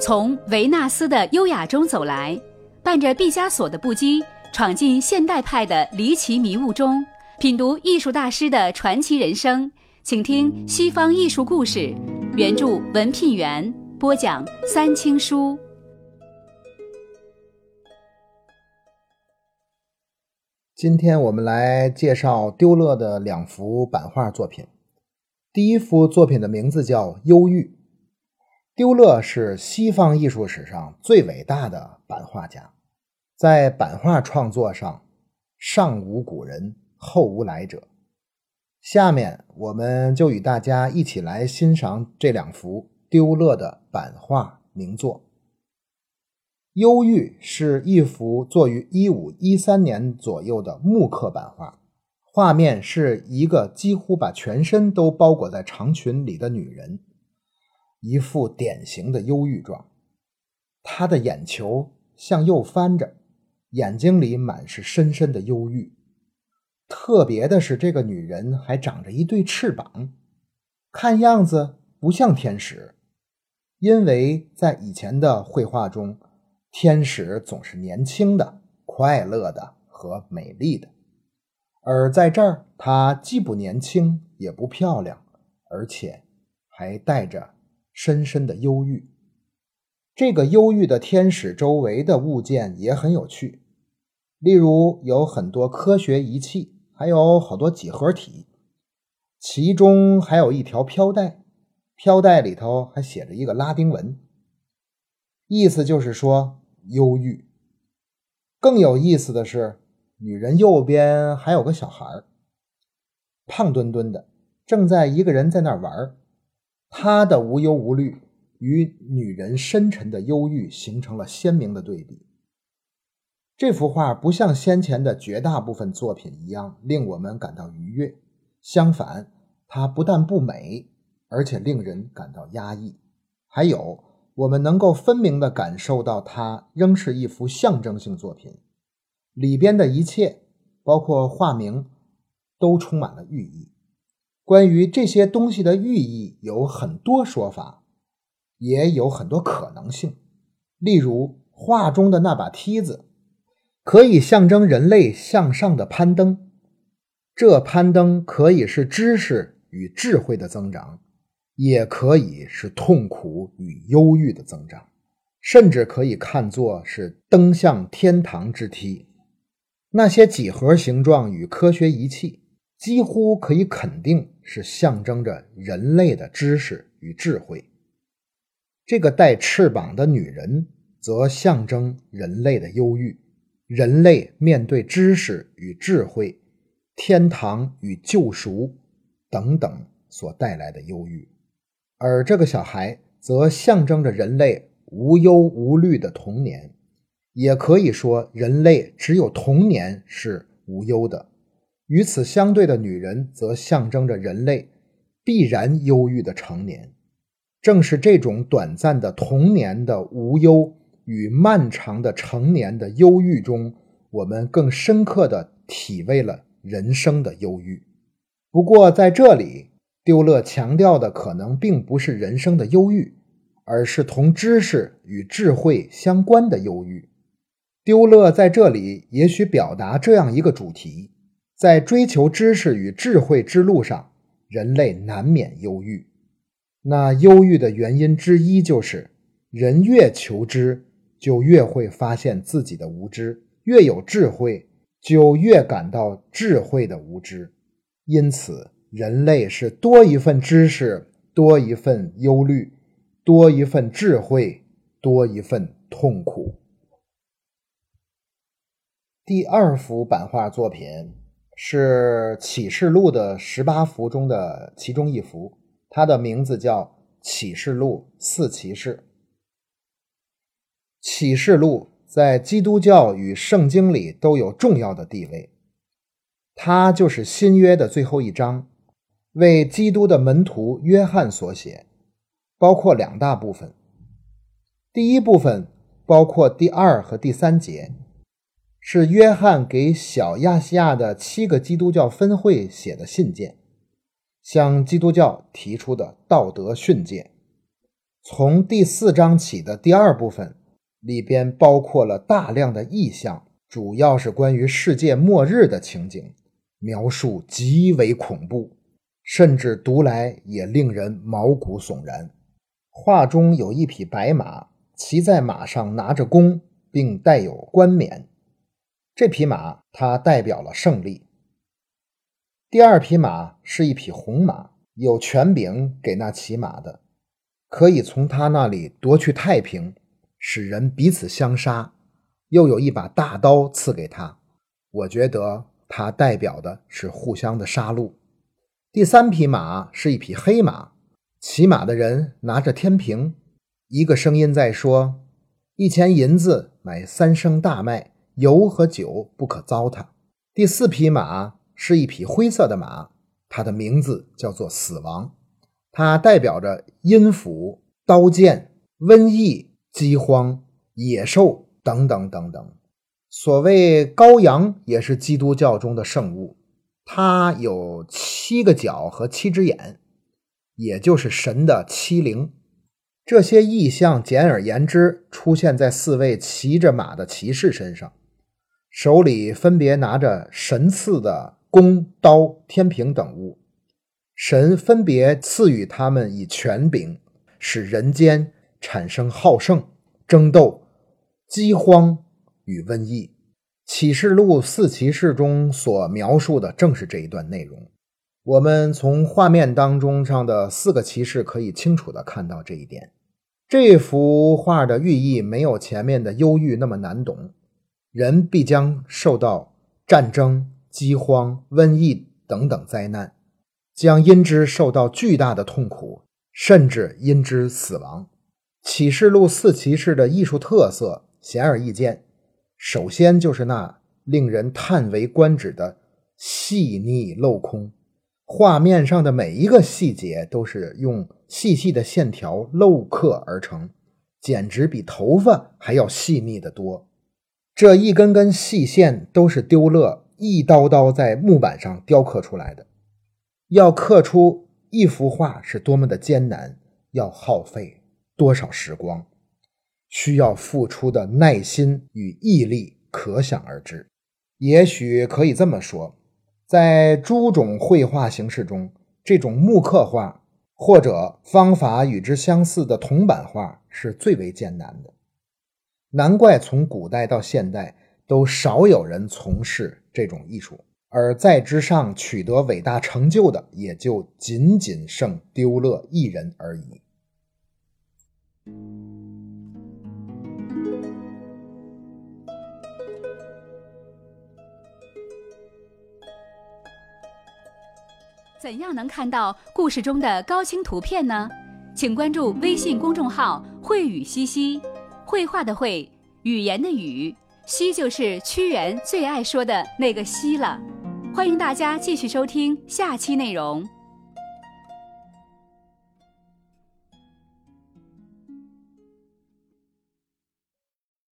从维纳斯的优雅中走来，伴着毕加索的不羁，闯进现代派的离奇迷雾中，品读艺术大师的传奇人生。请听西方艺术故事，原著文聘元播讲三清书。今天我们来介绍丢勒的两幅版画作品。第一幅作品的名字叫《忧郁》。丢勒是西方艺术史上最伟大的版画家，在版画创作上上无古人，后无来者。下面我们就与大家一起来欣赏这两幅丢勒的版画名作。《忧郁》是一幅作于一五一三年左右的木刻版画，画面是一个几乎把全身都包裹在长裙里的女人，一副典型的忧郁状。她的眼球向右翻着，眼睛里满是深深的忧郁。特别的是，这个女人还长着一对翅膀，看样子不像天使，因为在以前的绘画中。天使总是年轻的、快乐的和美丽的，而在这儿，她既不年轻，也不漂亮，而且还带着深深的忧郁。这个忧郁的天使周围的物件也很有趣，例如有很多科学仪器，还有好多几何体，其中还有一条飘带，飘带里头还写着一个拉丁文。意思就是说，忧郁。更有意思的是，女人右边还有个小孩儿胖墩墩的，正在一个人在那儿玩他的无忧无虑与女人深沉的忧郁形成了鲜明的对比。这幅画不像先前的绝大部分作品一样令我们感到愉悦，相反，它不但不美，而且令人感到压抑。还有。我们能够分明地感受到，它仍是一幅象征性作品，里边的一切，包括画名，都充满了寓意。关于这些东西的寓意，有很多说法，也有很多可能性。例如，画中的那把梯子，可以象征人类向上的攀登，这攀登可以是知识与智慧的增长。也可以是痛苦与忧郁的增长，甚至可以看作是登向天堂之梯。那些几何形状与科学仪器，几乎可以肯定是象征着人类的知识与智慧。这个带翅膀的女人，则象征人类的忧郁，人类面对知识与智慧、天堂与救赎等等所带来的忧郁。而这个小孩则象征着人类无忧无虑的童年，也可以说，人类只有童年是无忧的。与此相对的女人，则象征着人类必然忧郁的成年。正是这种短暂的童年的无忧与漫长的成年的忧郁中，我们更深刻地体味了人生的忧郁。不过，在这里。丢勒强调的可能并不是人生的忧郁，而是同知识与智慧相关的忧郁。丢勒在这里也许表达这样一个主题：在追求知识与智慧之路上，人类难免忧郁。那忧郁的原因之一就是，人越求知，就越会发现自己的无知；越有智慧，就越感到智慧的无知。因此。人类是多一份知识，多一份忧虑，多一份智慧，多一份痛苦。第二幅版画作品是《启示录》的十八幅中的其中一幅，它的名字叫《启示录四骑士》。《启示录》在基督教与圣经里都有重要的地位，它就是新约的最后一章。为基督的门徒约翰所写，包括两大部分。第一部分包括第二和第三节，是约翰给小亚细亚的七个基督教分会写的信件。向基督教提出的道德训诫。从第四章起的第二部分里边包括了大量的意象，主要是关于世界末日的情景，描述极为恐怖，甚至读来也令人毛骨悚然。画中有一匹白马，骑在马上拿着弓，并带有冠冕。这匹马它代表了胜利。第二匹马是一匹红马，有权柄给那骑马的，可以从他那里夺去太平，使人彼此相杀。又有一把大刀赐给他，我觉得它代表的是互相的杀戮。第三匹马是一匹黑马，骑马的人拿着天平，一个声音在说：“一钱银子买三升大麦，油和酒不可糟蹋。”第四匹马。是一匹灰色的马，它的名字叫做死亡，它代表着阴府、刀剑、瘟疫、饥荒、野兽等等等等。所谓羔羊，也是基督教中的圣物，它有七个角和七只眼，也就是神的七灵。这些意象简而言之，出现在四位骑着马的骑士身上，手里分别拿着神赐的。弓、刀、天平等物，神分别赐予他们以权柄，使人间产生好胜、争斗、饥荒与瘟疫。启示录四骑士中所描述的正是这一段内容。我们从画面当中上的四个骑士可以清楚的看到这一点。这幅画的寓意没有前面的忧郁那么难懂，人必将受到战争。饥荒、瘟疫等等灾难，将因之受到巨大的痛苦，甚至因之死亡。启示录四骑士的艺术特色显而易见，首先就是那令人叹为观止的细腻镂空，画面上的每一个细节都是用细细的线条镂刻而成，简直比头发还要细腻得多。这一根根细线都是丢勒。一刀刀在木板上雕刻出来的，要刻出一幅画是多么的艰难，要耗费多少时光，需要付出的耐心与毅力可想而知。也许可以这么说，在诸种绘画形式中，这种木刻画或者方法与之相似的铜版画是最为艰难的。难怪从古代到现代。都少有人从事这种艺术，而在之上取得伟大成就的，也就仅仅剩丢勒一人而已。怎样能看到故事中的高清图片呢？请关注微信公众号“慧语西西”，绘画的绘，语言的语。西就是屈原最爱说的那个西了，欢迎大家继续收听下期内容。